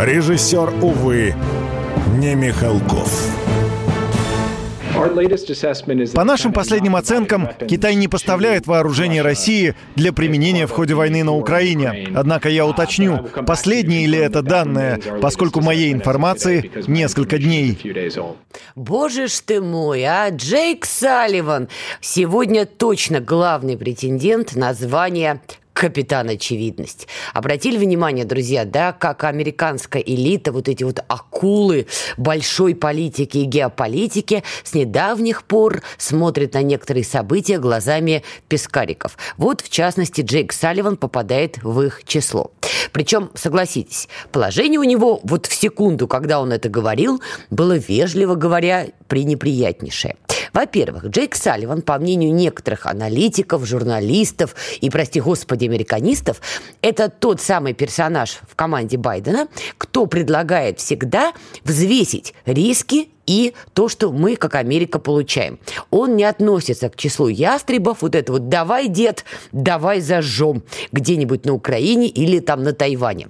Режиссер, увы, не Михалков. По нашим последним оценкам, Китай не поставляет вооружение России для применения в ходе войны на Украине. Однако я уточню, последние ли это данные, поскольку моей информации несколько дней. Боже ж ты мой, а Джейк Салливан сегодня точно главный претендент на звание капитан очевидность. Обратили внимание, друзья, да, как американская элита, вот эти вот акулы большой политики и геополитики с недавних пор смотрят на некоторые события глазами пескариков. Вот, в частности, Джейк Салливан попадает в их число. Причем, согласитесь, положение у него вот в секунду, когда он это говорил, было, вежливо говоря, пренеприятнейшее. Во-первых, Джейк Салливан, по мнению некоторых аналитиков, журналистов и, прости господи, американистов, это тот самый персонаж в команде Байдена, кто предлагает всегда взвесить риски и то, что мы, как Америка, получаем. Он не относится к числу ястребов, вот это вот «давай, дед, давай зажжем» где-нибудь на Украине или там на Тайване.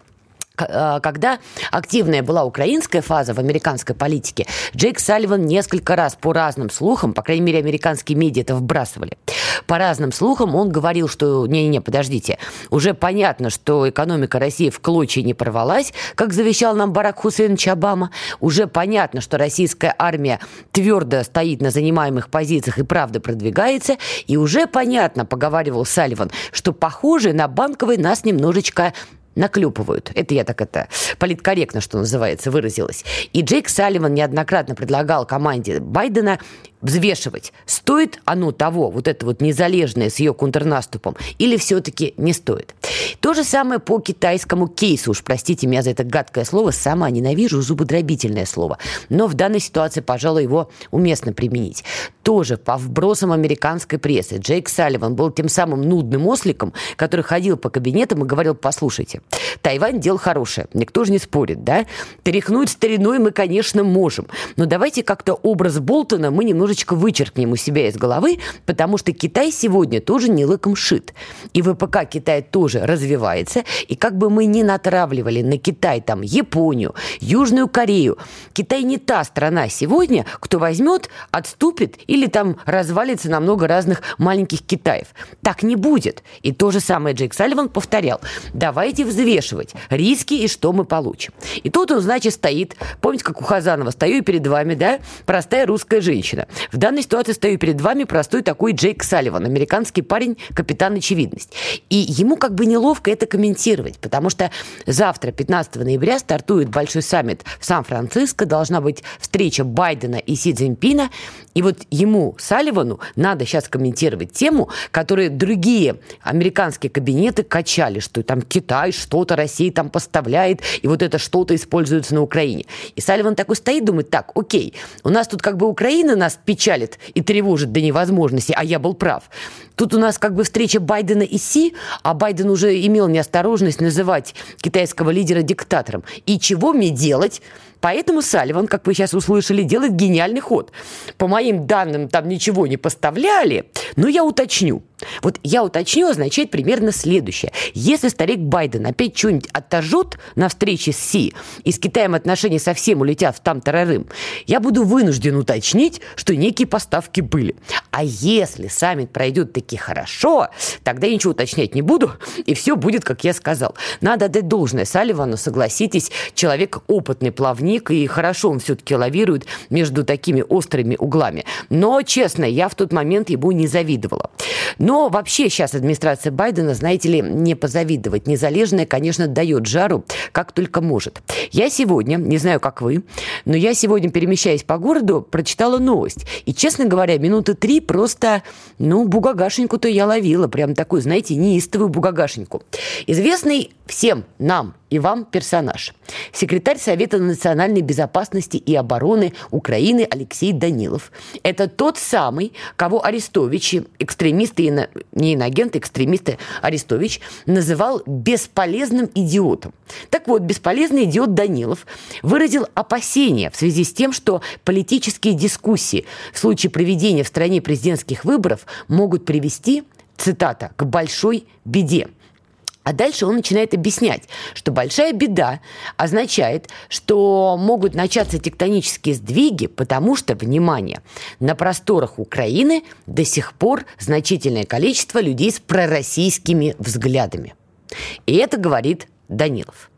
А, когда активная была украинская фаза в американской политике, Джейк Салливан несколько раз по разным слухам, по крайней мере, американские медиа это вбрасывали, по разным слухам он говорил, что не-не-не, подождите, уже понятно, что экономика России в клочья не порвалась, как завещал нам Барак Хусейнович Обама, уже понятно, что российская армия твердо стоит на занимаемых позициях и правда продвигается, и уже понятно, поговаривал Салливан, что похоже на банковый нас немножечко наклепывают. Это я так это политкорректно, что называется, выразилась. И Джейк Салливан неоднократно предлагал команде Байдена взвешивать, стоит оно того, вот это вот незалежное с ее контрнаступом, или все-таки не стоит. То же самое по китайскому кейсу. Уж простите меня за это гадкое слово, сама ненавижу зубодробительное слово. Но в данной ситуации, пожалуй, его уместно применить. Тоже по вбросам американской прессы Джейк Салливан был тем самым нудным осликом, который ходил по кабинетам и говорил, послушайте, Тайвань дело хорошее, никто же не спорит, да? Тряхнуть стариной мы, конечно, можем, но давайте как-то образ Болтона мы немножечко вычеркнем у себя из головы, потому что Китай сегодня тоже не лыком шит. И ВПК Китая тоже развивается, и как бы мы ни натравливали на Китай там Японию, Южную Корею, Китай не та страна сегодня, кто возьмет, отступит или там развалится на много разных маленьких Китаев. Так не будет. И то же самое Джейк Салливан повторял. Давайте взвешивать риски и что мы получим. И тут он, значит, стоит, помните, как у Хазанова, стою перед вами, да, простая русская женщина. В данной ситуации стою перед вами простой такой Джейк Салливан, американский парень, капитан очевидность. И ему как бы неловко это комментировать, потому что завтра, 15 ноября, стартует большой саммит в Сан-Франциско, должна быть встреча Байдена и Си Цзиньпина, и вот ему, Салливану, надо сейчас комментировать тему, которую другие американские кабинеты качали, что там Китай что-то России там поставляет, и вот это что-то используется на Украине. И Салливан такой стоит, думает, так, окей, у нас тут как бы Украина нас печалит и тревожит до невозможности, а я был прав. Тут у нас как бы встреча Байдена и Си, а Байден уже имел неосторожность называть китайского лидера диктатором. И чего мне делать? Поэтому Салливан, как вы сейчас услышали, делает гениальный ход. По моим данным, там ничего не поставляли, но я уточню. Вот я уточню означает примерно следующее. Если старик Байден опять что-нибудь отожжет на встрече с Си и с Китаем отношения совсем улетят в там тарарым, я буду вынужден уточнить, что некие поставки были. А если саммит пройдет таки хорошо, тогда я ничего уточнять не буду, и все будет, как я сказал. Надо отдать должное Салливану, согласитесь, человек опытный плавник, ник, и хорошо он все-таки лавирует между такими острыми углами. Но, честно, я в тот момент ему не завидовала. Но вообще сейчас администрация Байдена, знаете ли, не позавидовать. Незалежная, конечно, дает жару, как только может. Я сегодня, не знаю, как вы, но я сегодня, перемещаясь по городу, прочитала новость. И, честно говоря, минуты три просто, ну, бугагашеньку-то я ловила. Прям такую, знаете, неистовую бугагашеньку. Известный всем нам и вам персонаж. Секретарь Совета национальной безопасности и обороны Украины Алексей Данилов. Это тот самый, кого Арестович, экстремисты, не иноагенты, экстремисты Арестович, называл бесполезным идиотом. Так вот, бесполезный идиот Данилов выразил опасения в связи с тем, что политические дискуссии в случае проведения в стране президентских выборов могут привести, цитата, к большой беде. А дальше он начинает объяснять, что большая беда означает, что могут начаться тектонические сдвиги, потому что, внимание, на просторах Украины до сих пор значительное количество людей с пророссийскими взглядами. И это говорит Данилов.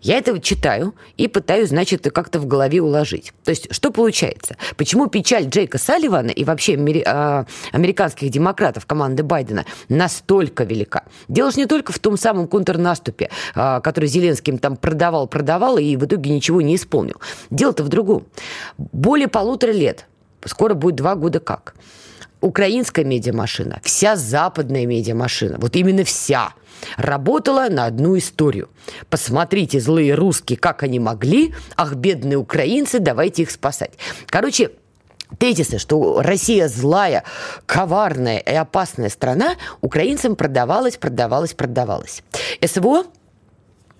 Я это читаю и пытаюсь, значит, как-то в голове уложить. То есть, что получается? Почему печаль Джейка Салливана и вообще а, американских демократов команды Байдена настолько велика? Дело же не только в том самом контрнаступе, а, который Зеленским там продавал, продавал и в итоге ничего не исполнил. Дело-то в другом. Более полутора лет, скоро будет два года как, украинская медиамашина, вся западная медиамашина, вот именно вся – работала на одну историю. Посмотрите, злые русские, как они могли, ах, бедные украинцы, давайте их спасать. Короче, тезисы, что Россия злая, коварная и опасная страна, украинцам продавалась, продавалась, продавалась. СВО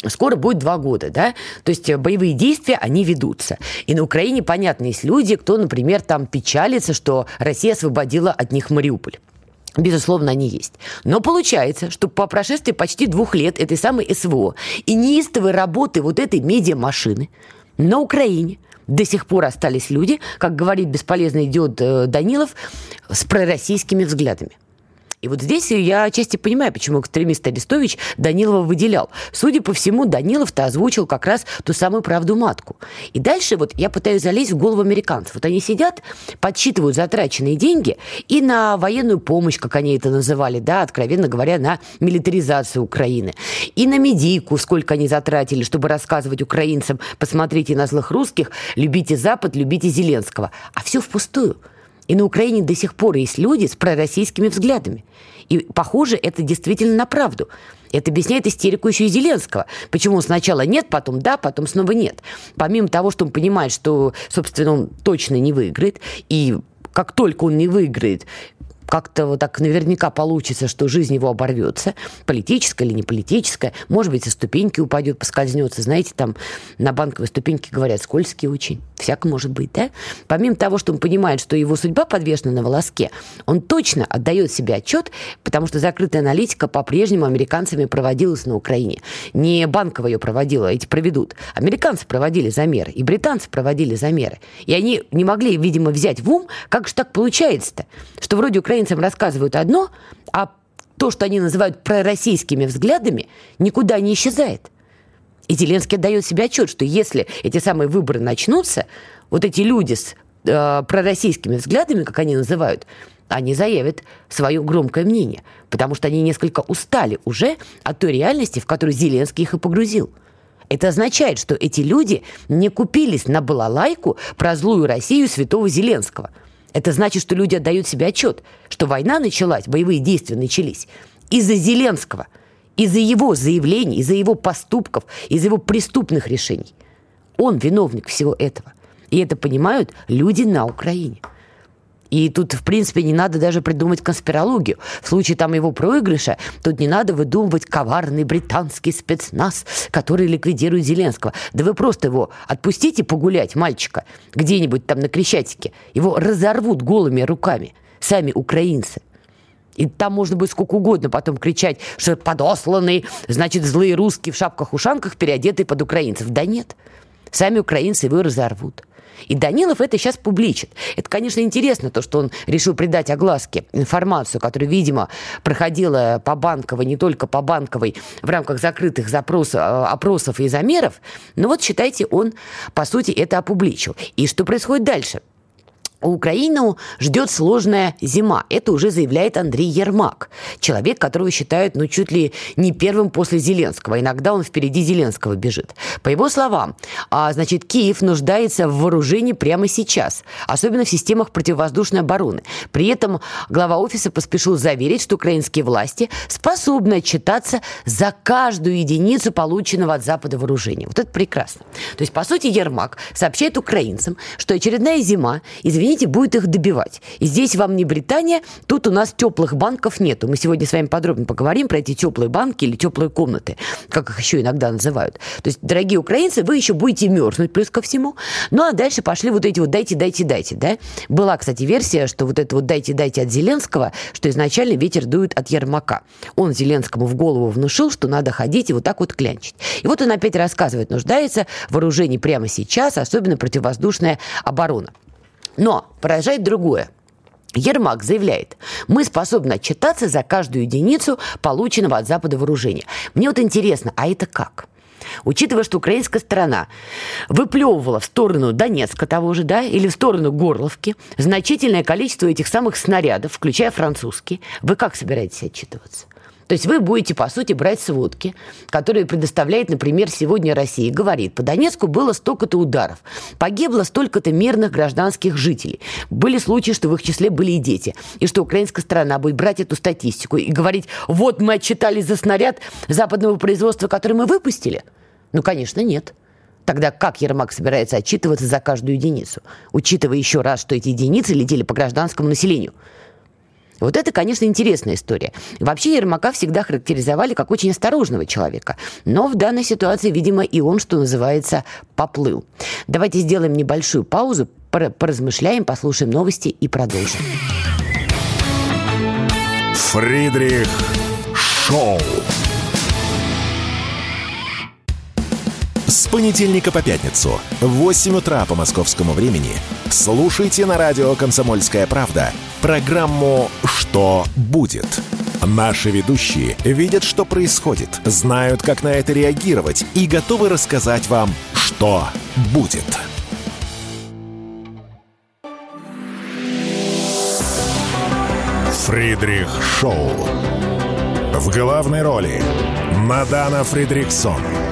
Скоро будет два года, да, то есть боевые действия, они ведутся. И на Украине, понятно, есть люди, кто, например, там печалится, что Россия освободила от них Мариуполь. Безусловно, они есть. Но получается, что по прошествии почти двух лет этой самой СВО и неистовой работы вот этой медиамашины на Украине до сих пор остались люди, как говорит бесполезный идиот э, Данилов, с пророссийскими взглядами. И вот здесь я отчасти понимаю, почему экстремист Арестович Данилова выделял. Судя по всему, Данилов-то озвучил как раз ту самую правду матку. И дальше вот я пытаюсь залезть в голову американцев. Вот они сидят, подсчитывают затраченные деньги и на военную помощь, как они это называли, да, откровенно говоря, на милитаризацию Украины. И на медийку, сколько они затратили, чтобы рассказывать украинцам, посмотрите на злых русских, любите Запад, любите Зеленского. А все впустую. И на Украине до сих пор есть люди с пророссийскими взглядами. И, похоже, это действительно на правду. Это объясняет истерику еще и Зеленского. Почему сначала нет, потом да, потом снова нет. Помимо того, что он понимает, что, собственно, он точно не выиграет, и как только он не выиграет, как-то вот так наверняка получится, что жизнь его оборвется, политическая или не политическая, может быть, со ступеньки упадет, поскользнется. Знаете, там на банковой ступеньке говорят, скользкие очень. Всяко может быть, да? Помимо того, что он понимает, что его судьба подвешена на волоске, он точно отдает себе отчет, потому что закрытая аналитика по-прежнему американцами проводилась на Украине. Не банковая ее проводила, эти проведут. Американцы проводили замеры, и британцы проводили замеры. И они не могли, видимо, взять в ум, как же так получается-то, что вроде украинцам рассказывают одно, а то, что они называют пророссийскими взглядами, никуда не исчезает. И Зеленский отдает себе отчет, что если эти самые выборы начнутся, вот эти люди с э, пророссийскими взглядами, как они называют, они заявят свое громкое мнение, потому что они несколько устали уже от той реальности, в которую Зеленский их и погрузил. Это означает, что эти люди не купились на балалайку про злую Россию святого Зеленского – это значит, что люди отдают себе отчет, что война началась, боевые действия начались из-за Зеленского, из-за его заявлений, из-за его поступков, из-за его преступных решений. Он виновник всего этого. И это понимают люди на Украине. И тут, в принципе, не надо даже придумать конспирологию. В случае там его проигрыша, тут не надо выдумывать коварный британский спецназ, который ликвидирует Зеленского. Да вы просто его отпустите погулять, мальчика, где-нибудь там на Крещатике. Его разорвут голыми руками. Сами украинцы. И там можно будет сколько угодно потом кричать, что подосланные, значит, злые русские в шапках-ушанках, переодетые под украинцев. Да нет. Сами украинцы его разорвут. И Данилов это сейчас публичит. Это, конечно, интересно, то, что он решил придать огласке информацию, которая, видимо, проходила по банковой, не только по банковой, в рамках закрытых запрос, э, опросов и замеров. Но вот, считайте, он, по сути, это опубличил. И что происходит дальше? Украину ждет сложная зима. Это уже заявляет Андрей Ермак. Человек, которого считают, ну, чуть ли не первым после Зеленского. Иногда он впереди Зеленского бежит. По его словам, а, значит, Киев нуждается в вооружении прямо сейчас. Особенно в системах противовоздушной обороны. При этом глава офиса поспешил заверить, что украинские власти способны отчитаться за каждую единицу полученного от Запада вооружения. Вот это прекрасно. То есть, по сути, Ермак сообщает украинцам, что очередная зима, извините, извините, будет их добивать. И здесь вам не Британия, тут у нас теплых банков нету. Мы сегодня с вами подробно поговорим про эти теплые банки или теплые комнаты, как их еще иногда называют. То есть, дорогие украинцы, вы еще будете мерзнуть плюс ко всему. Ну, а дальше пошли вот эти вот дайте, дайте, дайте, да? Была, кстати, версия, что вот это вот дайте, дайте от Зеленского, что изначально ветер дует от Ермака. Он Зеленскому в голову внушил, что надо ходить и вот так вот клянчить. И вот он опять рассказывает, нуждается в вооружении прямо сейчас, особенно противовоздушная оборона. Но поражает другое. Ермак заявляет, мы способны отчитаться за каждую единицу полученного от Запада вооружения. Мне вот интересно, а это как? Учитывая, что украинская сторона выплевывала в сторону Донецка того же, да, или в сторону Горловки значительное количество этих самых снарядов, включая французские, вы как собираетесь отчитываться? То есть вы будете, по сути, брать сводки, которые предоставляет, например, сегодня Россия. Говорит, по Донецку было столько-то ударов, погибло столько-то мирных гражданских жителей. Были случаи, что в их числе были и дети. И что украинская сторона будет брать эту статистику и говорить, вот мы отчитались за снаряд западного производства, который мы выпустили. Ну, конечно, нет. Тогда как Ермак собирается отчитываться за каждую единицу, учитывая еще раз, что эти единицы летели по гражданскому населению? Вот это, конечно, интересная история. Вообще Ермака всегда характеризовали как очень осторожного человека. Но в данной ситуации, видимо, и он, что называется, поплыл. Давайте сделаем небольшую паузу, поразмышляем, послушаем новости и продолжим. Фридрих Шоу. С понедельника по пятницу в 8 утра по московскому времени слушайте на радио «Комсомольская правда» программу «Что будет?». Наши ведущие видят, что происходит, знают, как на это реагировать и готовы рассказать вам, что будет. Фридрих Шоу. В главной роли Мадана Фридриксон –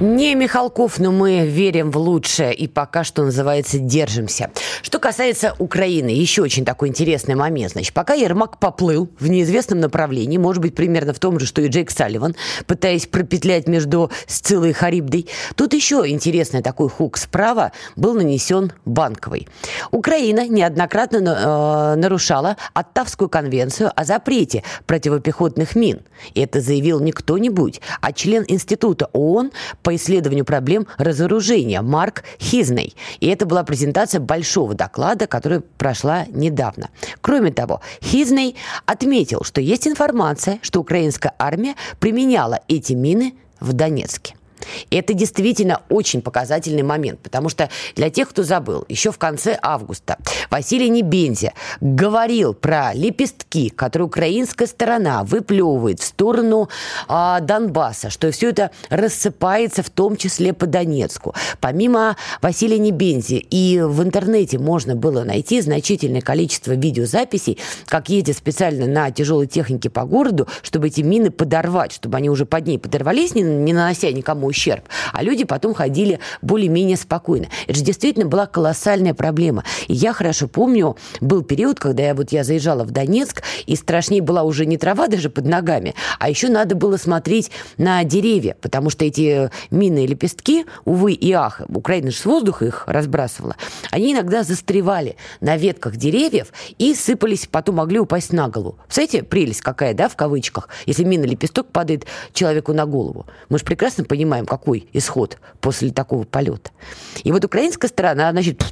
Не Михалков, но мы верим в лучшее и пока что называется держимся. Что касается Украины, еще очень такой интересный момент. Значит, пока Ермак поплыл в неизвестном направлении, может быть, примерно в том же, что и Джейк Салливан, пытаясь пропетлять между Сцилой и Харибдой, тут еще интересный такой хук справа был нанесен банковый. Украина неоднократно э, нарушала Оттавскую конвенцию о запрете противопехотных мин. И это заявил не кто-нибудь, а член Института ООН по по исследованию проблем разоружения Марк Хизней. И это была презентация большого доклада, которая прошла недавно. Кроме того, Хизней отметил, что есть информация, что украинская армия применяла эти мины в Донецке. И это действительно очень показательный момент, потому что для тех, кто забыл, еще в конце августа Василий Небензи говорил про лепестки, которые украинская сторона выплевывает в сторону а, Донбасса, что все это рассыпается в том числе по Донецку. Помимо Василия Небензи и в интернете можно было найти значительное количество видеозаписей, как ездят специально на тяжелой технике по городу, чтобы эти мины подорвать, чтобы они уже под ней подорвались, не, не нанося никому ущерб, а люди потом ходили более-менее спокойно. Это же действительно была колоссальная проблема. И я хорошо помню, был период, когда я вот я заезжала в Донецк, и страшнее была уже не трава даже под ногами, а еще надо было смотреть на деревья, потому что эти мины и лепестки, увы и ах, Украина же с воздуха их разбрасывала, они иногда застревали на ветках деревьев и сыпались, потом могли упасть на голову. Представляете, прелесть какая, да, в кавычках, если мина лепесток падает человеку на голову. Мы же прекрасно понимаем, какой исход после такого полета. И вот украинская сторона, значит,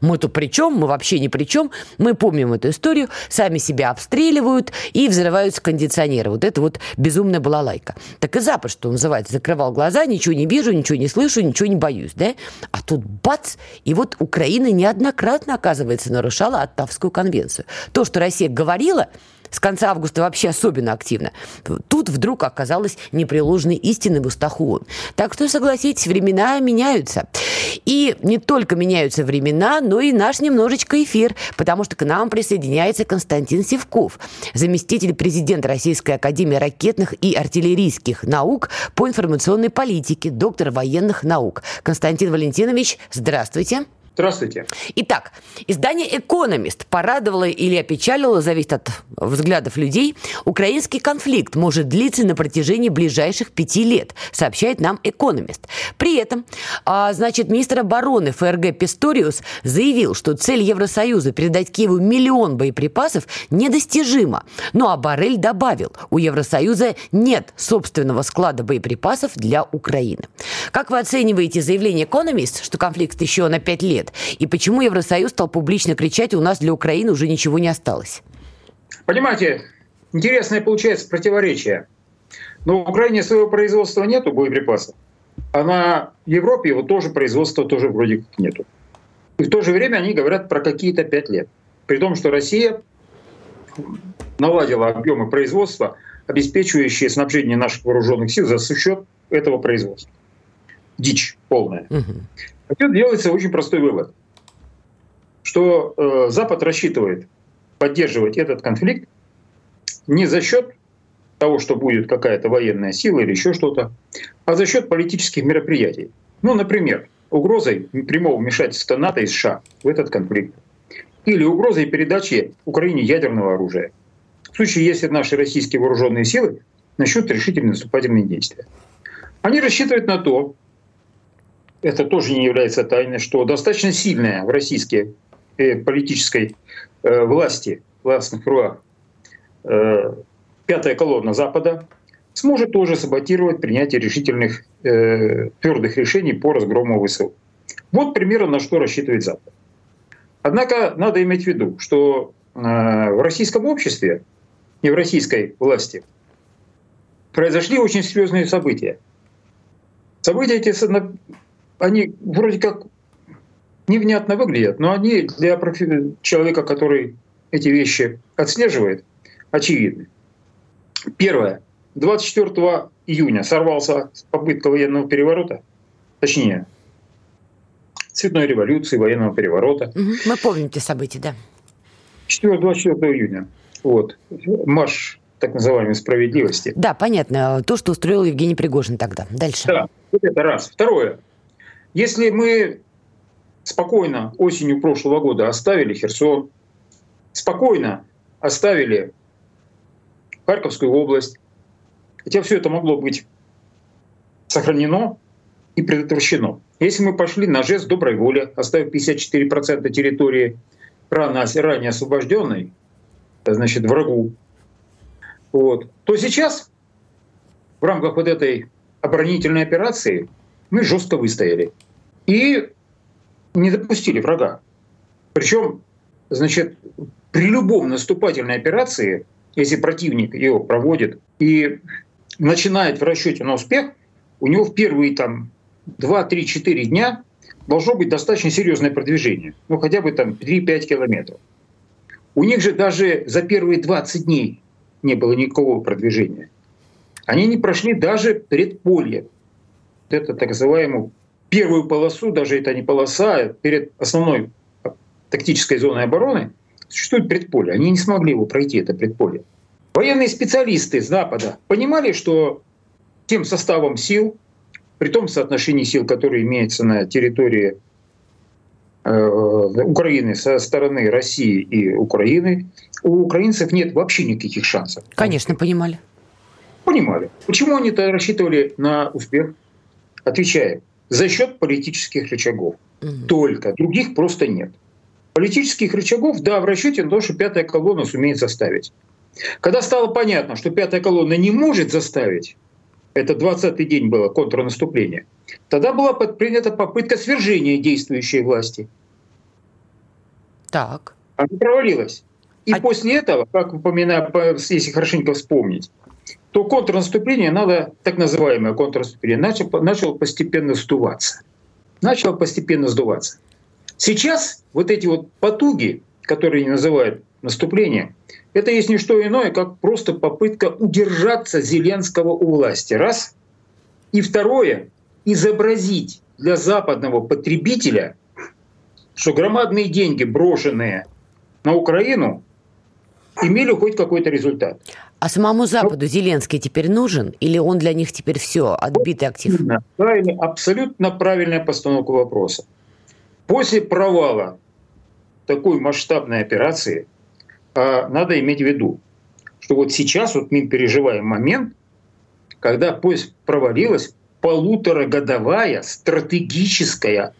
мы тут при чем, мы вообще ни при чем, мы помним эту историю, сами себя обстреливают и взрываются кондиционеры. Вот это вот безумная балалайка. Так и Запад, что называется, закрывал глаза, ничего не вижу, ничего не слышу, ничего не боюсь, да? А тут бац, и вот Украина неоднократно, оказывается, нарушала Оттавскую конвенцию. То, что Россия говорила, с конца августа вообще особенно активно. Тут вдруг оказалось непреложной истины в устах ООН. Так что, согласитесь, времена меняются. И не только меняются времена, но и наш немножечко эфир, потому что к нам присоединяется Константин Севков, заместитель президента Российской Академии ракетных и артиллерийских наук по информационной политике, доктор военных наук. Константин Валентинович, здравствуйте. Здравствуйте. Итак, издание «Экономист» порадовало или опечалило, зависит от взглядов людей, украинский конфликт может длиться на протяжении ближайших пяти лет, сообщает нам «Экономист». При этом, а, значит, министр обороны ФРГ Писториус заявил, что цель Евросоюза передать Киеву миллион боеприпасов недостижима. Ну а Барель добавил, у Евросоюза нет собственного склада боеприпасов для Украины. Как вы оцениваете заявление «Экономист», что конфликт еще на пять лет, лет? И почему Евросоюз стал публично кричать, у нас для Украины уже ничего не осталось? Понимаете, интересное получается противоречие. Но в Украине своего производства нету боеприпасов, а на Европе его тоже производства тоже вроде как нету. И в то же время они говорят про какие-то пять лет. При том, что Россия наладила объемы производства, обеспечивающие снабжение наших вооруженных сил за счет этого производства. Дичь полная. Угу. Отсюда делается очень простой вывод, что э, Запад рассчитывает поддерживать этот конфликт не за счет того, что будет какая-то военная сила или еще что-то, а за счет политических мероприятий. Ну, например, угрозой прямого вмешательства НАТО и США в этот конфликт. Или угрозой передачи Украине ядерного оружия. В случае, если наши российские вооруженные силы начнут решительные наступательные действия. Они рассчитывают на то, это тоже не является тайной, что достаточно сильная в российской э, политической э, власти, властных кругах, э, пятая колонна Запада сможет тоже саботировать принятие решительных твердых решений по разгрому ВСУ. Вот примерно на что рассчитывает Запад. Однако надо иметь в виду, что в российском обществе и в российской власти произошли очень серьезные события. События эти они вроде как невнятно выглядят, но они для человека, который эти вещи отслеживает, очевидны. Первое. 24 июня сорвался попытка военного переворота, точнее, цветной революции, военного переворота. Мы помним эти события, да. 4, 24 июня. Вот. Марш так называемой справедливости. Да, понятно. То, что устроил Евгений Пригожин тогда. Дальше. Да, это раз. Второе. Если мы спокойно осенью прошлого года оставили Херсон, спокойно оставили Харьковскую область, хотя все это могло быть сохранено и предотвращено. Если мы пошли на жест доброй воли, оставив 54% территории ранее освобожденной, значит, врагу, вот, то сейчас в рамках вот этой оборонительной операции мы жестко выстояли и не допустили врага. Причем, значит, при любом наступательной операции, если противник ее проводит и начинает в расчете на успех, у него в первые там 2-3-4 дня должно быть достаточно серьезное продвижение, ну хотя бы там 3-5 километров. У них же даже за первые 20 дней не было никакого продвижения. Они не прошли даже предполье это так называемую первую полосу, даже это не полоса, а перед основной тактической зоной обороны существует предполе. Они не смогли его пройти, это предполе. Военные специалисты с Запада понимали, что тем составом сил, при том соотношении сил, которые имеются на территории э, Украины со стороны России и Украины, у украинцев нет вообще никаких шансов. Конечно, понимали. Понимали. Почему они то рассчитывали на успех? Отвечаем. За счет политических рычагов. Угу. Только. Других просто нет. Политических рычагов, да, в расчете на то, что пятая колонна сумеет заставить. Когда стало понятно, что пятая колонна не может заставить, это 20-й день было контрнаступление, тогда была предпринята попытка свержения действующей власти. Так. Она провалилась. И а... после этого, как упоминаю, если хорошенько вспомнить, то контрнаступление надо, так называемое контрнаступление, начал, начало постепенно сдуваться. Начало постепенно сдуваться. Сейчас вот эти вот потуги, которые называют наступлением, это есть не что иное, как просто попытка удержаться Зеленского у власти. Раз. И второе, изобразить для западного потребителя, что громадные деньги, брошенные на Украину, имели хоть какой-то результат. А самому Западу Зеленский теперь нужен? Или он для них теперь все, отбитый актив? Правильно, абсолютно правильная постановка вопроса. После провала такой масштабной операции а, надо иметь в виду, что вот сейчас вот мы переживаем момент, когда поезд провалилась полуторагодовая стратегическая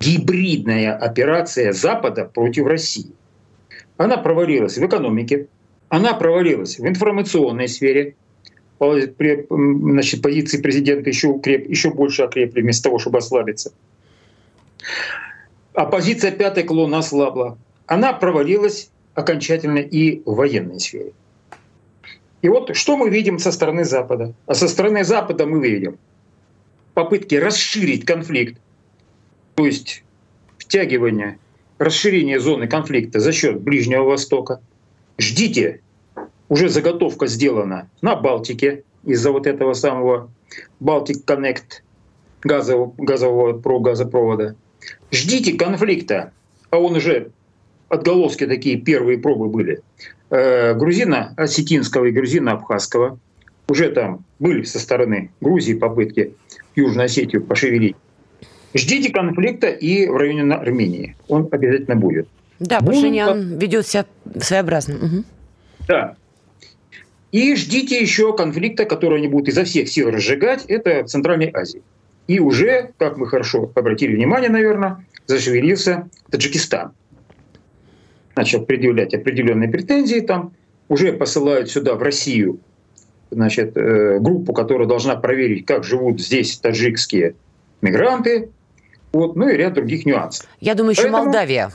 гибридная операция Запада против России. Она провалилась в экономике, она провалилась в информационной сфере, значит, позиции президента еще, укреп, еще больше окрепли вместо того, чтобы ослабиться. Оппозиция пятой колонны ослабла. Она провалилась окончательно и в военной сфере. И вот что мы видим со стороны Запада? А со стороны Запада мы видим попытки расширить конфликт, то есть втягивание, расширение зоны конфликта за счет Ближнего Востока. Ждите, уже заготовка сделана на Балтике из-за вот этого самого Baltic Connect газового, газового газопровода. Ждите конфликта, а он уже отголоски такие первые пробы были. Э, грузино-осетинского и грузино-абхазского. Уже там были со стороны Грузии попытки Южную Осетию пошевелить. Ждите конфликта и в районе Армении. Он обязательно будет. Да, Пашинян будет... ведет себя своеобразно. Угу. Да. И ждите еще конфликта, который они будут изо всех сил разжигать, это в Центральной Азии. И уже, как мы хорошо обратили внимание, наверное, зашевелился Таджикистан начал предъявлять определенные претензии, там уже посылают сюда, в Россию, значит, э, группу, которая должна проверить, как живут здесь таджикские мигранты, вот, ну и ряд других нюансов. Я думаю, еще Поэтому... Молдавия.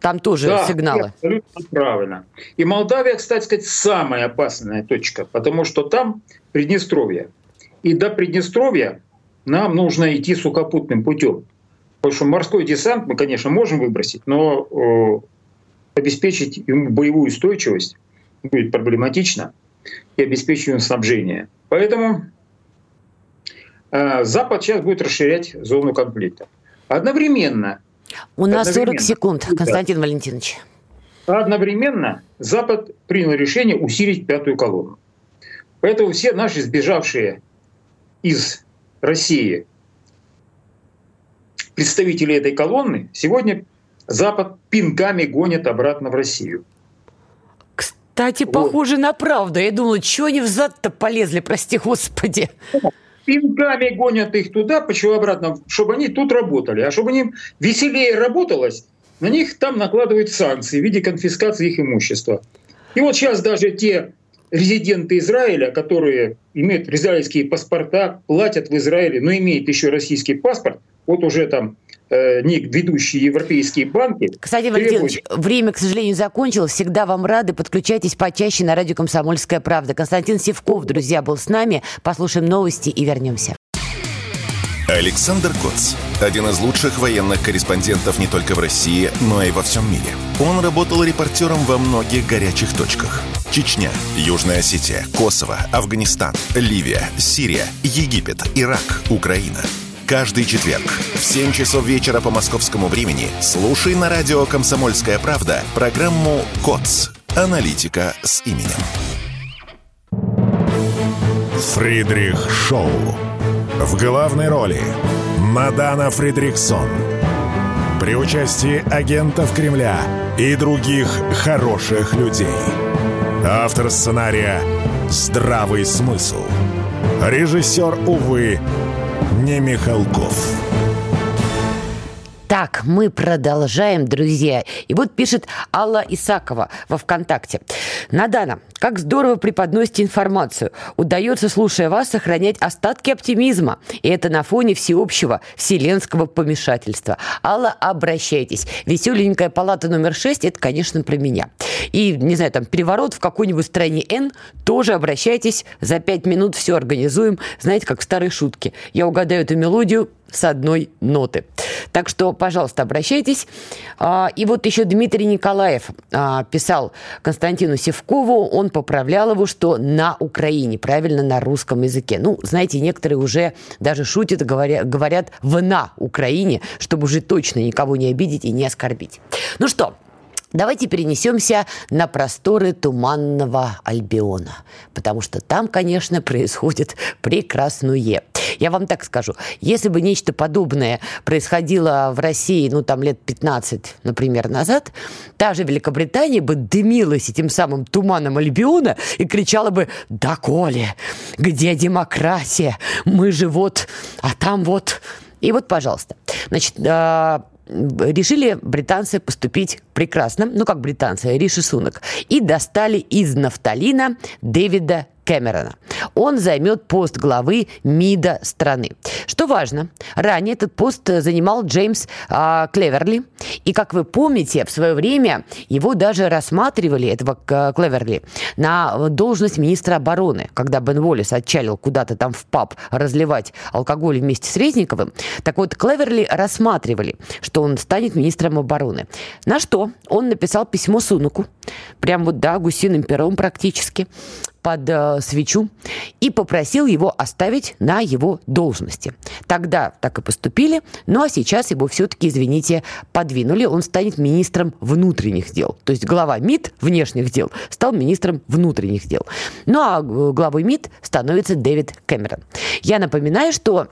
Там тоже да, сигналы. Абсолютно правильно. И Молдавия, кстати сказать, самая опасная точка, потому что там Приднестровье. И до Приднестровья нам нужно идти сухопутным путем. Потому что морской десант мы, конечно, можем выбросить, но обеспечить ему боевую устойчивость будет проблематично и обеспечить ему снабжение. Поэтому э, Запад сейчас будет расширять зону конфликта. Одновременно... У нас одновременно, 40 секунд, Константин Валентинович. Одновременно Запад принял решение усилить пятую колонну. Поэтому все наши сбежавшие из России представители этой колонны сегодня Запад пинками гонит обратно в Россию. Кстати, вот. похоже на правду. Я думала, что они взад-то полезли, прости господи. Пинками гонят их туда, почему обратно, чтобы они тут работали. А чтобы им веселее работалось, на них там накладывают санкции в виде конфискации их имущества. И вот сейчас даже те резиденты Израиля, которые имеют израильские паспорта, платят в Израиле, но имеют еще российский паспорт, вот уже там ведущие европейские банки. Кстати, Валентинович, время, к сожалению, закончилось. Всегда вам рады. Подключайтесь почаще на радио «Комсомольская правда». Константин Севков, друзья, был с нами. Послушаем новости и вернемся. Александр Коц. Один из лучших военных корреспондентов не только в России, но и во всем мире. Он работал репортером во многих горячих точках. Чечня, Южная Осетия, Косово, Афганистан, Ливия, Сирия, Египет, Ирак, Украина – Каждый четверг в 7 часов вечера по московскому времени слушай на радио «Комсомольская правда» программу «КОЦ. Аналитика с именем». Фридрих Шоу. В главной роли Мадана Фридрихсон. При участии агентов Кремля и других хороших людей. Автор сценария «Здравый смысл». Режиссер, увы, не Михалков. Так, мы продолжаем, друзья. И вот пишет Алла Исакова во ВКонтакте. Надана, как здорово преподносите информацию. Удается, слушая вас, сохранять остатки оптимизма. И это на фоне всеобщего вселенского помешательства. Алла, обращайтесь. Веселенькая палата номер 6 – это, конечно, про меня. И, не знаю, там, переворот в какой-нибудь стране N – тоже обращайтесь. За пять минут все организуем. Знаете, как в старой шутке. Я угадаю эту мелодию, с одной ноты. Так что, пожалуйста, обращайтесь. А, и вот еще Дмитрий Николаев а, писал Константину Севкову, он поправлял его, что на Украине, правильно, на русском языке. Ну, знаете, некоторые уже даже шутят, говорят, говорят в «на Украине», чтобы уже точно никого не обидеть и не оскорбить. Ну что, Давайте перенесемся на просторы туманного Альбиона, потому что там, конечно, происходит прекрасное. Я вам так скажу, если бы нечто подобное происходило в России, ну, там, лет 15, например, назад, та же Великобритания бы дымилась этим самым туманом Альбиона и кричала бы «Да, Коля, где демократия? Мы же вот, а там вот...» И вот, пожалуйста, значит, а, решили британцы поступить прекрасно, ну как британцы, Риши Сунок, и достали из нафталина Дэвида Кэмерона. Он займет пост главы МИДа страны. Что важно, ранее этот пост занимал Джеймс а, Клеверли. И, как вы помните, в свое время его даже рассматривали, этого Клеверли, на должность министра обороны, когда Бен Уоллес отчалил куда-то там в паб разливать алкоголь вместе с Резниковым. Так вот, Клеверли рассматривали, что он станет министром обороны. На что он написал письмо Сунуку, прям вот, да, гусиным пером практически, под э, свечу и попросил его оставить на его должности. Тогда так и поступили, ну а сейчас его все-таки, извините, подвинули. Он станет министром внутренних дел. То есть глава МИД внешних дел стал министром внутренних дел. Ну а э, главой МИД становится Дэвид Кэмерон. Я напоминаю, что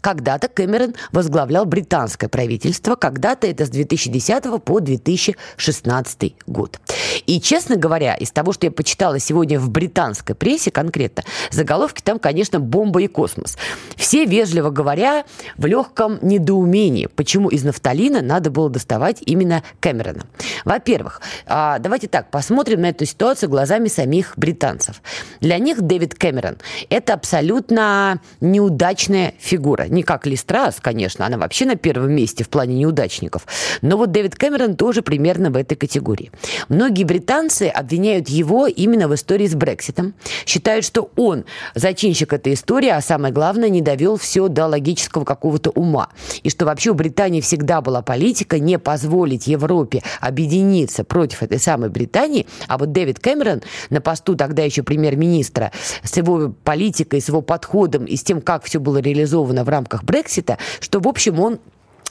когда-то Кэмерон возглавлял британское правительство, когда-то это с 2010 по 2016 год. И, честно говоря, из того, что я почитала сегодня в британской прессе конкретно, заголовки там, конечно, бомба и космос. Все, вежливо говоря, в легком недоумении, почему из нафталина надо было доставать именно Кэмерона. Во-первых, а, давайте так, посмотрим на эту ситуацию глазами самих британцев. Для них Дэвид Кэмерон – это абсолютно неудачная фигура не как Листрас, конечно, она вообще на первом месте в плане неудачников. Но вот Дэвид Кэмерон тоже примерно в этой категории. Многие британцы обвиняют его именно в истории с Брекситом. Считают, что он зачинщик этой истории, а самое главное, не довел все до логического какого-то ума. И что вообще у Британии всегда была политика не позволить Европе объединиться против этой самой Британии. А вот Дэвид Кэмерон на посту тогда еще премьер-министра с его политикой, с его подходом и с тем, как все было реализовано в рамках рамках Брексита, что, в общем, он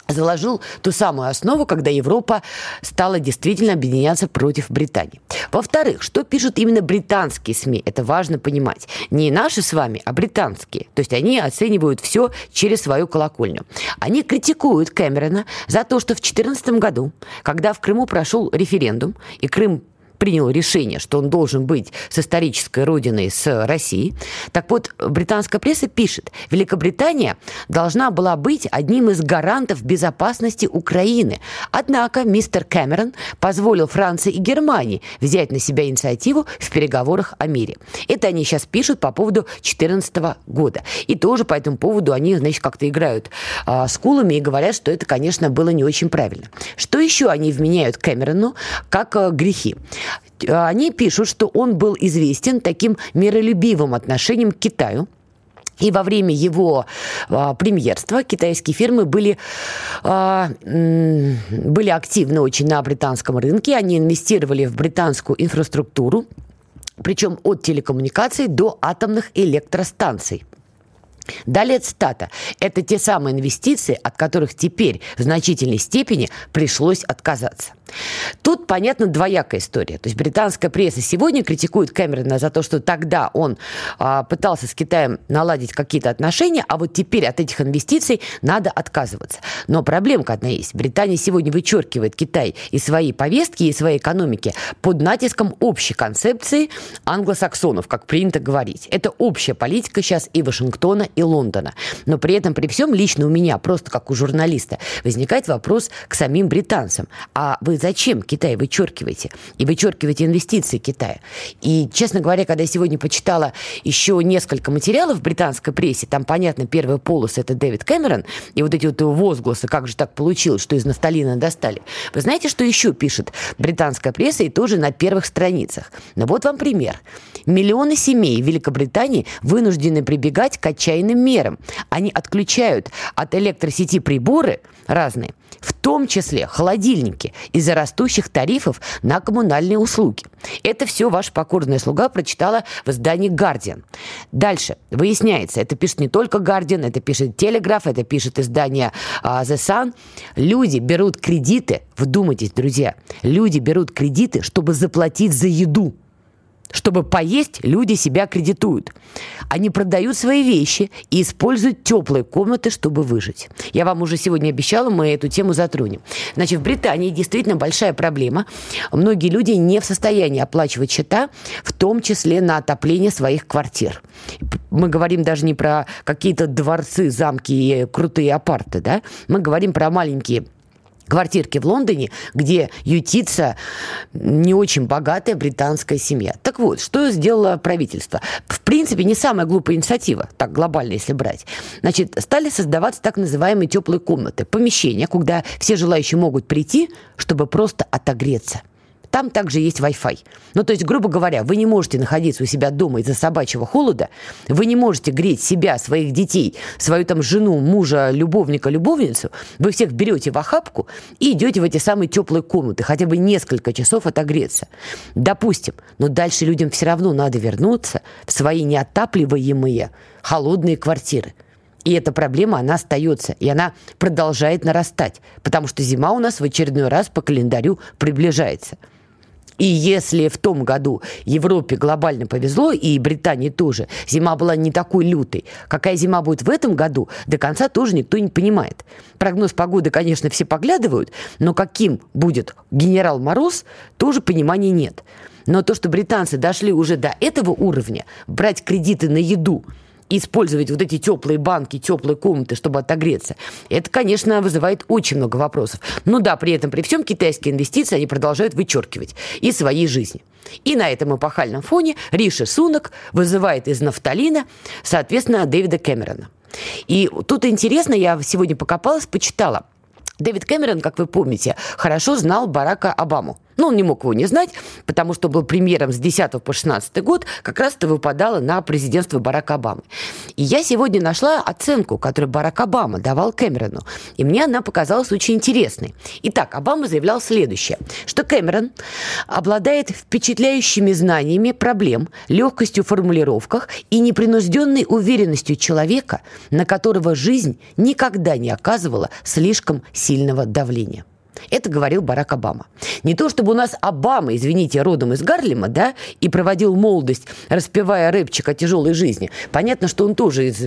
заложил ту самую основу, когда Европа стала действительно объединяться против Британии. Во-вторых, что пишут именно британские СМИ? Это важно понимать. Не наши с вами, а британские. То есть они оценивают все через свою колокольню. Они критикуют Кэмерона за то, что в 2014 году, когда в Крыму прошел референдум, и Крым принял решение, что он должен быть с исторической родиной, с Россией. Так вот, британская пресса пишет, Великобритания должна была быть одним из гарантов безопасности Украины. Однако мистер Кэмерон позволил Франции и Германии взять на себя инициативу в переговорах о мире. Это они сейчас пишут по поводу 2014 года. И тоже по этому поводу они, значит, как-то играют а, с кулами и говорят, что это, конечно, было не очень правильно. Что еще они вменяют Кэмерону как а, грехи? Они пишут, что он был известен таким миролюбивым отношением к Китаю, и во время его а, премьерства китайские фирмы были, а, были активны очень на британском рынке. Они инвестировали в британскую инфраструктуру, причем от телекоммуникаций до атомных электростанций. Далее цитата. Это те самые инвестиции, от которых теперь в значительной степени пришлось отказаться. Тут, понятно, двоякая история. То есть британская пресса сегодня критикует Кэмерона за то, что тогда он а, пытался с Китаем наладить какие-то отношения, а вот теперь от этих инвестиций надо отказываться. Но проблемка одна есть. Британия сегодня вычеркивает Китай из своей повестки, и своей экономики под натиском общей концепции англосаксонов, как принято говорить. Это общая политика сейчас и Вашингтона, и Лондона. Но при этом, при всем, лично у меня, просто как у журналиста, возникает вопрос к самим британцам. А вы зачем Китай вычеркиваете? И вычеркиваете инвестиции Китая. И, честно говоря, когда я сегодня почитала еще несколько материалов в британской прессе, там, понятно, первая полоса – это Дэвид Кэмерон, и вот эти вот возгласы, как же так получилось, что из нафталина достали. Вы знаете, что еще пишет британская пресса и тоже на первых страницах? Ну вот вам пример. Миллионы семей в Великобритании вынуждены прибегать к отчаянным мерам. Они отключают от электросети приборы разные, в том числе холодильники, из-за растущих тарифов на коммунальные услуги. Это все ваш покорная слуга прочитала в издании «Гардиан». Дальше. Выясняется, это пишет не только «Гардиан», это пишет «Телеграф», это пишет издание uh, «The Sun». Люди берут кредиты, вдумайтесь, друзья, люди берут кредиты, чтобы заплатить за еду – чтобы поесть, люди себя кредитуют. Они продают свои вещи и используют теплые комнаты, чтобы выжить. Я вам уже сегодня обещала, мы эту тему затронем. Значит, в Британии действительно большая проблема. Многие люди не в состоянии оплачивать счета, в том числе на отопление своих квартир. Мы говорим даже не про какие-то дворцы, замки и крутые апарты, да? Мы говорим про маленькие квартирки в Лондоне, где ютится не очень богатая британская семья. Так вот, что сделало правительство? В принципе, не самая глупая инициатива, так глобально если брать. Значит, стали создаваться так называемые теплые комнаты, помещения, куда все желающие могут прийти, чтобы просто отогреться. Там также есть Wi-Fi. Ну, то есть, грубо говоря, вы не можете находиться у себя дома из-за собачьего холода, вы не можете греть себя, своих детей, свою там жену, мужа, любовника, любовницу, вы всех берете в охапку и идете в эти самые теплые комнаты, хотя бы несколько часов отогреться. Допустим, но дальше людям все равно надо вернуться в свои неотапливаемые холодные квартиры. И эта проблема, она остается, и она продолжает нарастать, потому что зима у нас в очередной раз по календарю приближается. И если в том году Европе глобально повезло, и Британии тоже, зима была не такой лютой, какая зима будет в этом году, до конца тоже никто не понимает. Прогноз погоды, конечно, все поглядывают, но каким будет генерал Мороз, тоже понимания нет. Но то, что британцы дошли уже до этого уровня, брать кредиты на еду – использовать вот эти теплые банки, теплые комнаты, чтобы отогреться, это, конечно, вызывает очень много вопросов. Но да, при этом, при всем китайские инвестиции они продолжают вычеркивать из своей жизни. И на этом эпохальном фоне Риши Сунок вызывает из нафталина, соответственно, Дэвида Кэмерона. И тут интересно, я сегодня покопалась, почитала. Дэвид Кэмерон, как вы помните, хорошо знал Барака Обаму. Но он не мог его не знать, потому что был премьером с 10 по 16 год, как раз это выпадало на президентство Барака Обамы. И я сегодня нашла оценку, которую Барак Обама давал Кэмерону, и мне она показалась очень интересной. Итак, Обама заявлял следующее, что Кэмерон обладает впечатляющими знаниями проблем, легкостью в формулировках и непринужденной уверенностью человека, на которого жизнь никогда не оказывала слишком сильного давления. Это говорил Барак Обама. Не то чтобы у нас Обама, извините, родом из Гарлема, да, и проводил молодость, распевая рэпчик о тяжелой жизни. Понятно, что он тоже из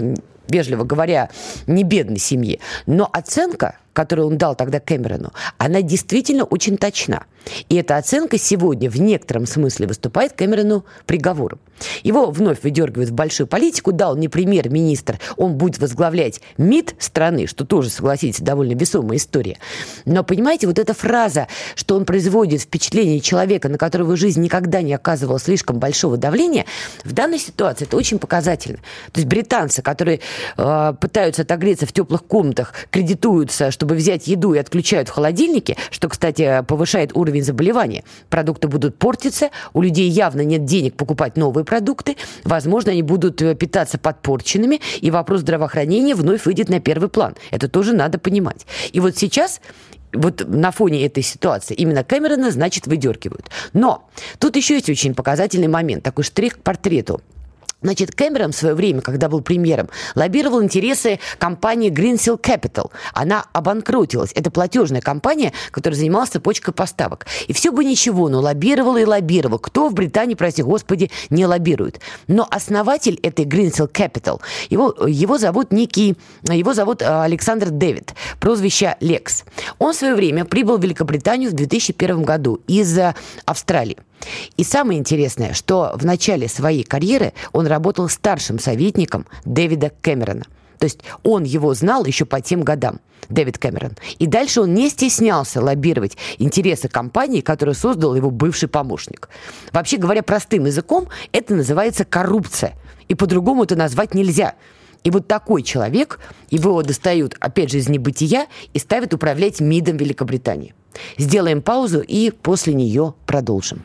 вежливо говоря, не бедной семьи. Но оценка, которую он дал тогда Кэмерону, она действительно очень точна. И эта оценка сегодня в некотором смысле выступает Кэмерону приговором. Его вновь выдергивают в большую политику. Да, он не премьер-министр, он будет возглавлять МИД страны, что тоже, согласитесь, довольно весомая история. Но, понимаете, вот эта фраза, что он производит впечатление человека, на которого жизнь никогда не оказывала слишком большого давления, в данной ситуации это очень показательно. То есть британцы, которые э, пытаются отогреться в теплых комнатах, кредитуются, чтобы взять еду и отключают в холодильнике, что, кстати, повышает уровень заболевания. Продукты будут портиться, у людей явно нет денег покупать новые продукты, возможно, они будут э, питаться подпорченными, и вопрос здравоохранения вновь выйдет на первый план. Это тоже надо понимать. И вот сейчас вот на фоне этой ситуации именно Кэмерона, значит, выдергивают. Но тут еще есть очень показательный момент, такой штрих к портрету Значит, Кэмерон в свое время, когда был премьером, лоббировал интересы компании Greensill Capital. Она обанкротилась. Это платежная компания, которая занималась цепочкой поставок. И все бы ничего, но лоббировал и лоббировал. Кто в Британии, прости господи, не лоббирует? Но основатель этой Greensill Capital, его, его зовут некий, его зовут э, Александр Дэвид, прозвище Лекс. Он в свое время прибыл в Великобританию в 2001 году из э, Австралии. И самое интересное, что в начале своей карьеры он работал старшим советником Дэвида Кэмерона. То есть он его знал еще по тем годам. Дэвид Кэмерон. И дальше он не стеснялся лоббировать интересы компании, которую создал его бывший помощник. Вообще говоря простым языком, это называется коррупция. И по-другому это назвать нельзя. И вот такой человек, его достают, опять же, из небытия и ставят управлять МИДом Великобритании. Сделаем паузу и после нее продолжим.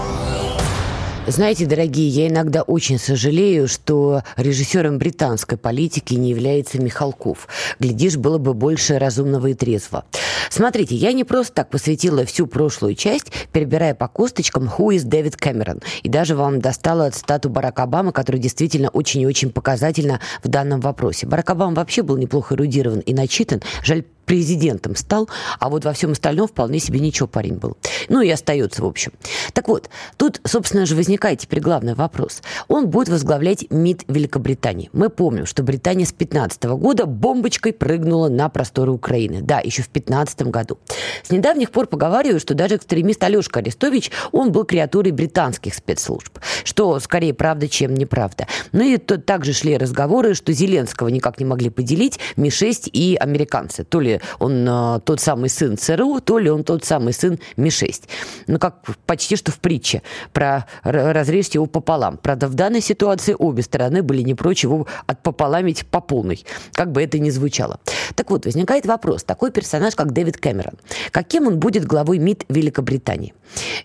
Знаете, дорогие, я иногда очень сожалею, что режиссером британской политики не является Михалков. Глядишь, было бы больше разумного и трезво. Смотрите, я не просто так посвятила всю прошлую часть, перебирая по косточкам «Who is Дэвид Кэмерон?» И даже вам достала цитату Барака Обамы, которая действительно очень и очень показательна в данном вопросе. Барак Обама вообще был неплохо эрудирован и начитан. Жаль, президентом стал, а вот во всем остальном вполне себе ничего парень был. Ну и остается, в общем. Так вот, тут, собственно же, возникает теперь главный вопрос. Он будет возглавлять МИД Великобритании. Мы помним, что Британия с 15 года бомбочкой прыгнула на просторы Украины. Да, еще в 15 году. С недавних пор поговаривают, что даже экстремист Алешка Арестович, он был креатурой британских спецслужб. Что скорее правда, чем неправда. Ну и то, также шли разговоры, что Зеленского никак не могли поделить Ми-6 и американцы. То ли он а, тот самый сын ЦРУ, то ли он тот самый сын Ми-6. Ну, как почти что в притче про разрежьте его пополам. Правда, в данной ситуации обе стороны были не прочь его отпополамить по полной, как бы это ни звучало. Так вот, возникает вопрос. Такой персонаж, как Дэвид Кэмерон, каким он будет главой МИД Великобритании?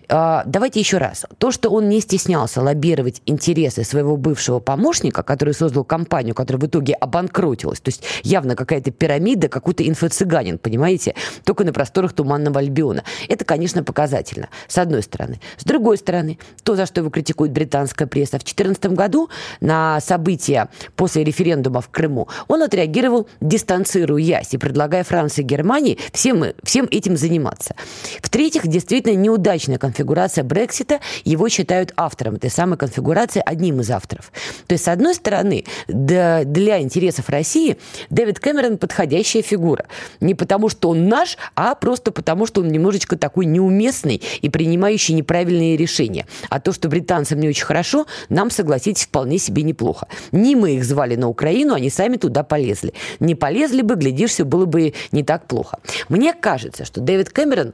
А, давайте еще раз. То, что он не стеснялся лоббировать интересы своего бывшего помощника, который создал компанию, которая в итоге обанкротилась, то есть явно какая-то пирамида, какой-то инфо-цыганин, понимаете, только на просторах Туманного Альбиона. Это, конечно, показательно, с одной стороны. С другой стороны, то, за что его критикует британская пресса, в 2014 году на события после референдума в Крыму он отреагировал дистанцируясь и предлагая Франции и Германии всем, всем этим заниматься. В-третьих, действительно неудачная конфигурация Брексита, его считают автором этой самой конфигурации, одним из авторов. То есть, с одной стороны, для интересов России Дэвид Кэмерон подходящая фигура. Не потому, что он наш, а просто потому, что он немножечко такой неуместный и принимающий неправильные решения. А то, что британцам не очень хорошо, нам, согласитесь, вполне себе неплохо. Не мы их звали на Украину, они сами туда полезли. Не полезли бы, глядишь, все было бы не так плохо. Мне кажется, что Дэвид Кэмерон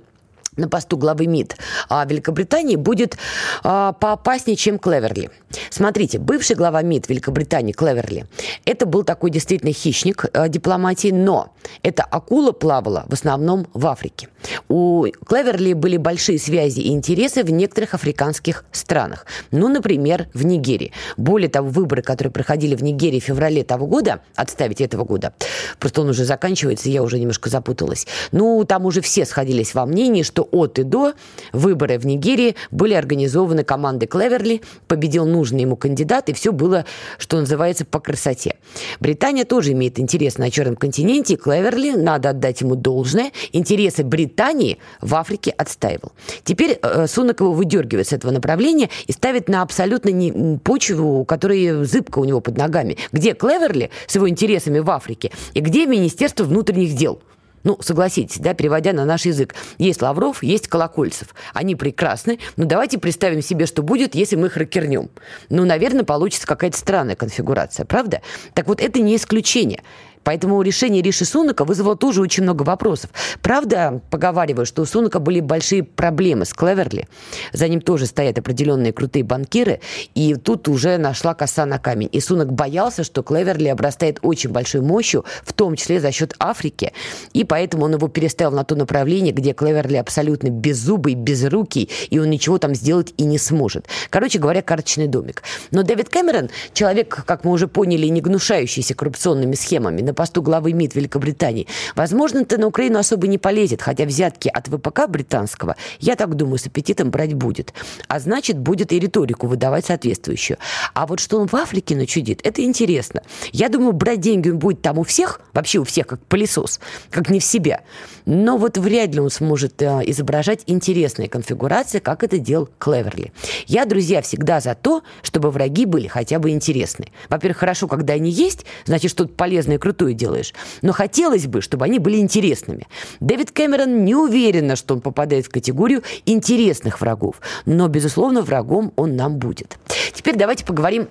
на посту главы МИД а Великобритании будет а, поопаснее, чем Клеверли. Смотрите, бывший глава МИД Великобритании Клеверли, это был такой действительно хищник а, дипломатии, но эта акула плавала в основном в Африке. У Клеверли были большие связи и интересы в некоторых африканских странах. Ну, например, в Нигерии. Более того, выборы, которые проходили в Нигерии в феврале того года, отставить этого года, просто он уже заканчивается, я уже немножко запуталась. Ну, там уже все сходились во мнении, что от и до выборы в Нигерии были организованы командой Клеверли, победил нужный ему кандидат, и все было, что называется, по красоте. Британия тоже имеет интерес на Черном континенте, и Клеверли, надо отдать ему должное, интересы Британии в Африке отстаивал. Теперь э, Сунок его выдергивает с этого направления и ставит на абсолютно не почву, которая зыбка у него под ногами. Где Клеверли с его интересами в Африке и где Министерство внутренних дел – ну, согласитесь, да, переводя на наш язык. Есть Лавров, есть Колокольцев. Они прекрасны, но давайте представим себе, что будет, если мы их ракернем. Ну, наверное, получится какая-то странная конфигурация, правда? Так вот, это не исключение. Поэтому решение Риши Сунака вызвало тоже очень много вопросов. Правда, поговариваю, что у Сунака были большие проблемы с Клеверли. За ним тоже стоят определенные крутые банкиры, и тут уже нашла коса на камень. И Сунак боялся, что Клеверли обрастает очень большой мощью, в том числе за счет Африки, и поэтому он его переставил на то направление, где Клеверли абсолютно беззубый, безрукий, и он ничего там сделать и не сможет. Короче говоря, карточный домик. Но Дэвид Кэмерон, человек, как мы уже поняли, не гнушающийся коррупционными схемами, на посту главы МИД Великобритании, возможно-то на Украину особо не полезет, хотя взятки от ВПК британского, я так думаю, с аппетитом брать будет. А значит, будет и риторику выдавать соответствующую. А вот что он в Африке начудит, это интересно. Я думаю, брать деньги он будет там у всех, вообще у всех, как пылесос, как не в себя. Но вот вряд ли он сможет э, изображать интересные конфигурации, как это делал Клеверли. Я, друзья, всегда за то, чтобы враги были хотя бы интересны. Во-первых, хорошо, когда они есть, значит, что-то полезное и крутое делаешь. Но хотелось бы, чтобы они были интересными. Дэвид Кэмерон не уверен, что он попадает в категорию интересных врагов. Но, безусловно, врагом он нам будет. Теперь давайте поговорим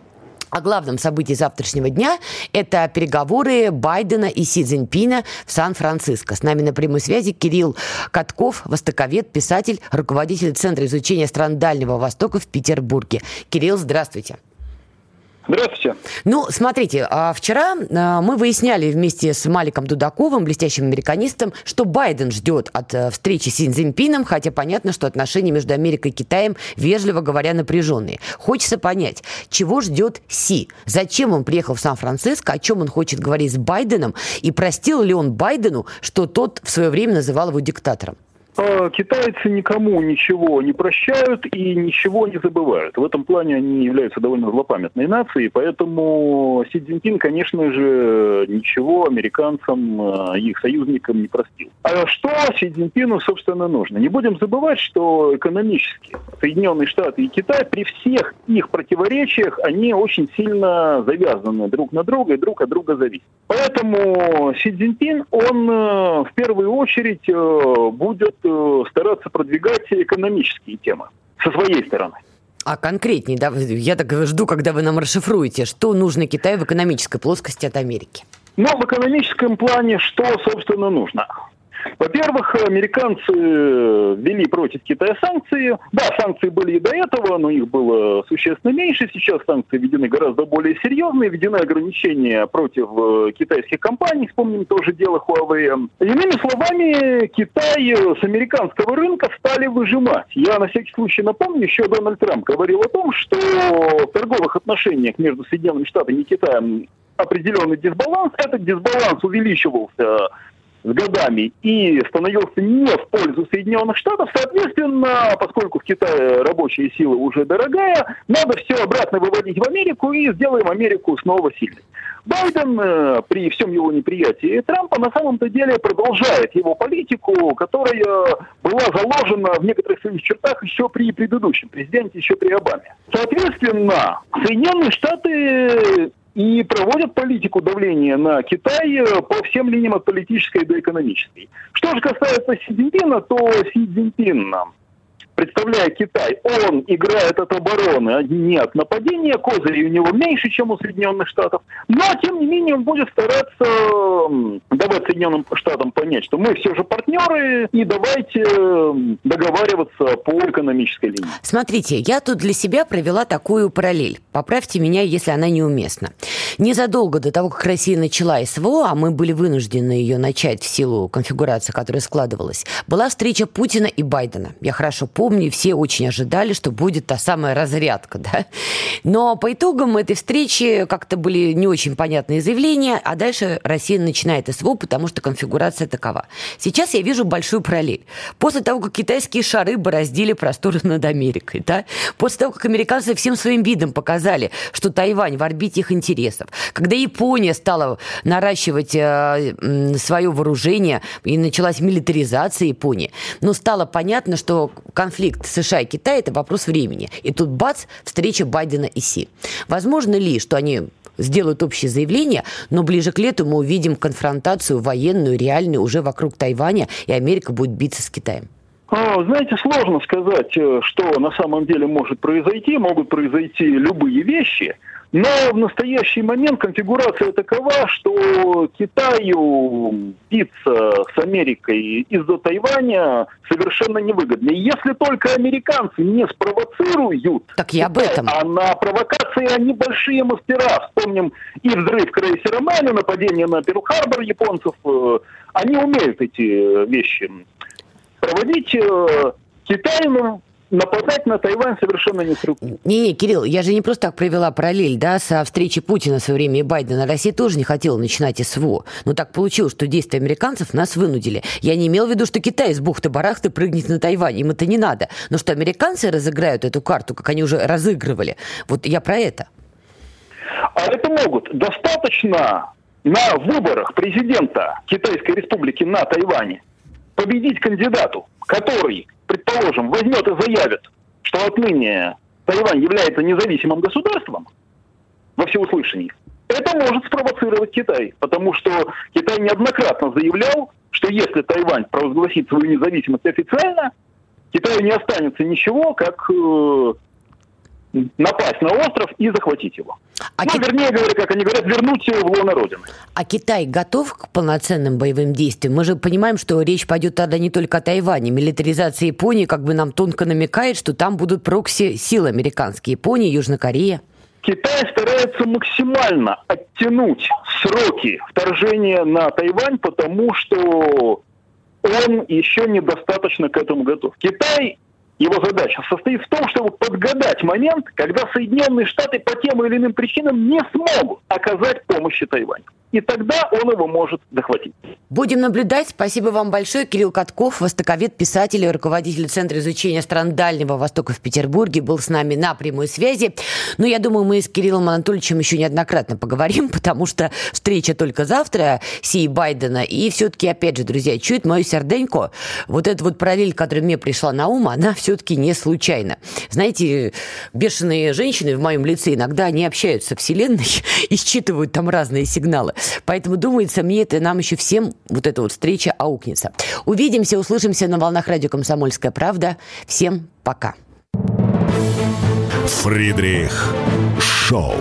о главном событии завтрашнего дня – это переговоры Байдена и Си Цзиньпина в Сан-Франциско. С нами на прямой связи Кирилл Катков, востоковед, писатель, руководитель Центра изучения стран Дальнего Востока в Петербурге. Кирилл, здравствуйте. Здравствуйте. Ну, смотрите, а вчера а, мы выясняли вместе с Маликом Дудаковым, блестящим американистом, что Байден ждет от э, встречи с Си Цзиньпином, хотя понятно, что отношения между Америкой и Китаем, вежливо говоря, напряженные. Хочется понять, чего ждет Си? Зачем он приехал в Сан-Франциско, о чем он хочет говорить с Байденом, и простил ли он Байдену, что тот в свое время называл его диктатором? А, китайцы никому ничего не прощают и ничего не забывают. В этом плане они являются довольно злопамятной нацией, поэтому Си Цзиньпин, конечно же, ничего американцам, а, их союзникам не простил. А что Си Цзиньпину, собственно, нужно? Не будем забывать, что экономически Соединенные Штаты и Китай при всех их противоречиях, они очень сильно завязаны друг на друга и друг от друга зависят. Поэтому Си Цзиньпин, он э, в первую очередь будет стараться продвигать экономические темы со своей стороны. А конкретнее, да, я так жду, когда вы нам расшифруете, что нужно Китаю в экономической плоскости от Америки. Ну, в экономическом плане, что, собственно, нужно? Во-первых, американцы ввели против Китая санкции. Да, санкции были и до этого, но их было существенно меньше. Сейчас санкции введены гораздо более серьезные. Введены ограничения против э, китайских компаний. Вспомним тоже дело Huawei. Иными словами, Китай с американского рынка стали выжимать. Я на всякий случай напомню, еще Дональд Трамп говорил о том, что в торговых отношениях между Соединенными Штатами и Китаем определенный дисбаланс. Этот дисбаланс увеличивался с годами и становился не в пользу Соединенных Штатов, соответственно, поскольку в Китае рабочая сила уже дорогая, надо все обратно выводить в Америку и сделаем Америку снова сильной. Байден э, при всем его неприятии Трампа на самом-то деле продолжает его политику, которая была заложена в некоторых своих чертах еще при предыдущем президенте, еще при Обаме. Соответственно, Соединенные Штаты и проводят политику давления на Китай э, по всем линиям от политической до экономической. Что же касается Си Цзиньпина, то Си Цзиньпин представляя Китай, он играет от обороны, а не от нападения. Козырей у него меньше, чем у Соединенных Штатов. Но, тем не менее, он будет стараться давать Соединенным Штатам понять, что мы все же партнеры, и давайте договариваться по экономической линии. Смотрите, я тут для себя провела такую параллель. Поправьте меня, если она неуместна. Незадолго до того, как Россия начала СВО, а мы были вынуждены ее начать в силу конфигурации, которая складывалась, была встреча Путина и Байдена. Я хорошо помню помню, все очень ожидали, что будет та самая разрядка, да. Но по итогам этой встречи как-то были не очень понятные заявления, а дальше Россия начинает СВО, потому что конфигурация такова. Сейчас я вижу большую параллель. После того, как китайские шары бороздили просторы над Америкой, да, после того, как американцы всем своим видом показали, что Тайвань в орбите их интересов, когда Япония стала наращивать э, свое вооружение и началась милитаризация Японии, но стало понятно, что конфликт конфликт США и Китая – это вопрос времени. И тут бац, встреча Байдена и Си. Возможно ли, что они сделают общее заявление, но ближе к лету мы увидим конфронтацию военную, реальную уже вокруг Тайваня, и Америка будет биться с Китаем? А, знаете, сложно сказать, э, что на самом деле может произойти. Могут произойти любые вещи – Но в настоящий момент конфигурация такова, что Китаю биться с Америкой из-за Тайваня совершенно невыгодно. Если только американцы не спровоцируют, так я об этом. а на провокации они большие мастера. Вспомним и взрыв крейсера Мани, нападение на Перл-Харбор японцев. Э, они умеют эти вещи проводить. Э, Китай, ну, нападать на Тайвань совершенно не с руки. Не-не, Кирилл, я же не просто так провела параллель, да, со встречи Путина в свое время и Байдена. Россия тоже не хотела начинать СВО. Но так получилось, что действия американцев нас вынудили. Я не имел в виду, что Китай из бухты-барахты прыгнет на Тайвань. Им это не надо. Но что американцы разыграют эту карту, как они уже разыгрывали. Вот я про это. А это могут. Достаточно на выборах президента Китайской Республики на Тайване победить кандидату, который предположим, возьмет и заявит, что отныне Тайвань является независимым государством во всеуслышании, это может спровоцировать Китай, потому что Китай неоднократно заявлял, что если Тайвань провозгласит свою независимость официально, Китаю не останется ничего, как э, напасть на остров и захватить его. А ну, Кит... вернее говоря, как они говорят, вернуть его в лоно Родины. А Китай готов к полноценным боевым действиям? Мы же понимаем, что речь пойдет тогда не только о Тайване. Милитаризация Японии как бы нам тонко намекает, что там будут прокси-силы американские. Япония, Южная Корея. Китай старается максимально оттянуть сроки вторжения на Тайвань, потому что он еще недостаточно к этому готов. Китай его задача состоит в том, чтобы подгадать момент, когда Соединенные Штаты по тем или иным причинам не смогут оказать помощь Тайваню и тогда он его может захватить. Будем наблюдать. Спасибо вам большое. Кирилл Катков, востоковед, писатель и руководитель Центра изучения стран Дальнего Востока в Петербурге, был с нами на прямой связи. Но я думаю, мы с Кириллом Анатольевичем еще неоднократно поговорим, потому что встреча только завтра, Си Байдена. И все-таки, опять же, друзья, чует мою серденько. Вот эта вот параллель, которая мне пришла на ум, она все-таки не случайна. Знаете, бешеные женщины в моем лице иногда не общаются со Вселенной и считывают там разные сигналы. Поэтому, думается, мне это нам еще всем вот эта вот встреча аукнется. Увидимся, услышимся на волнах радио «Комсомольская правда». Всем пока. Фридрих Шоу.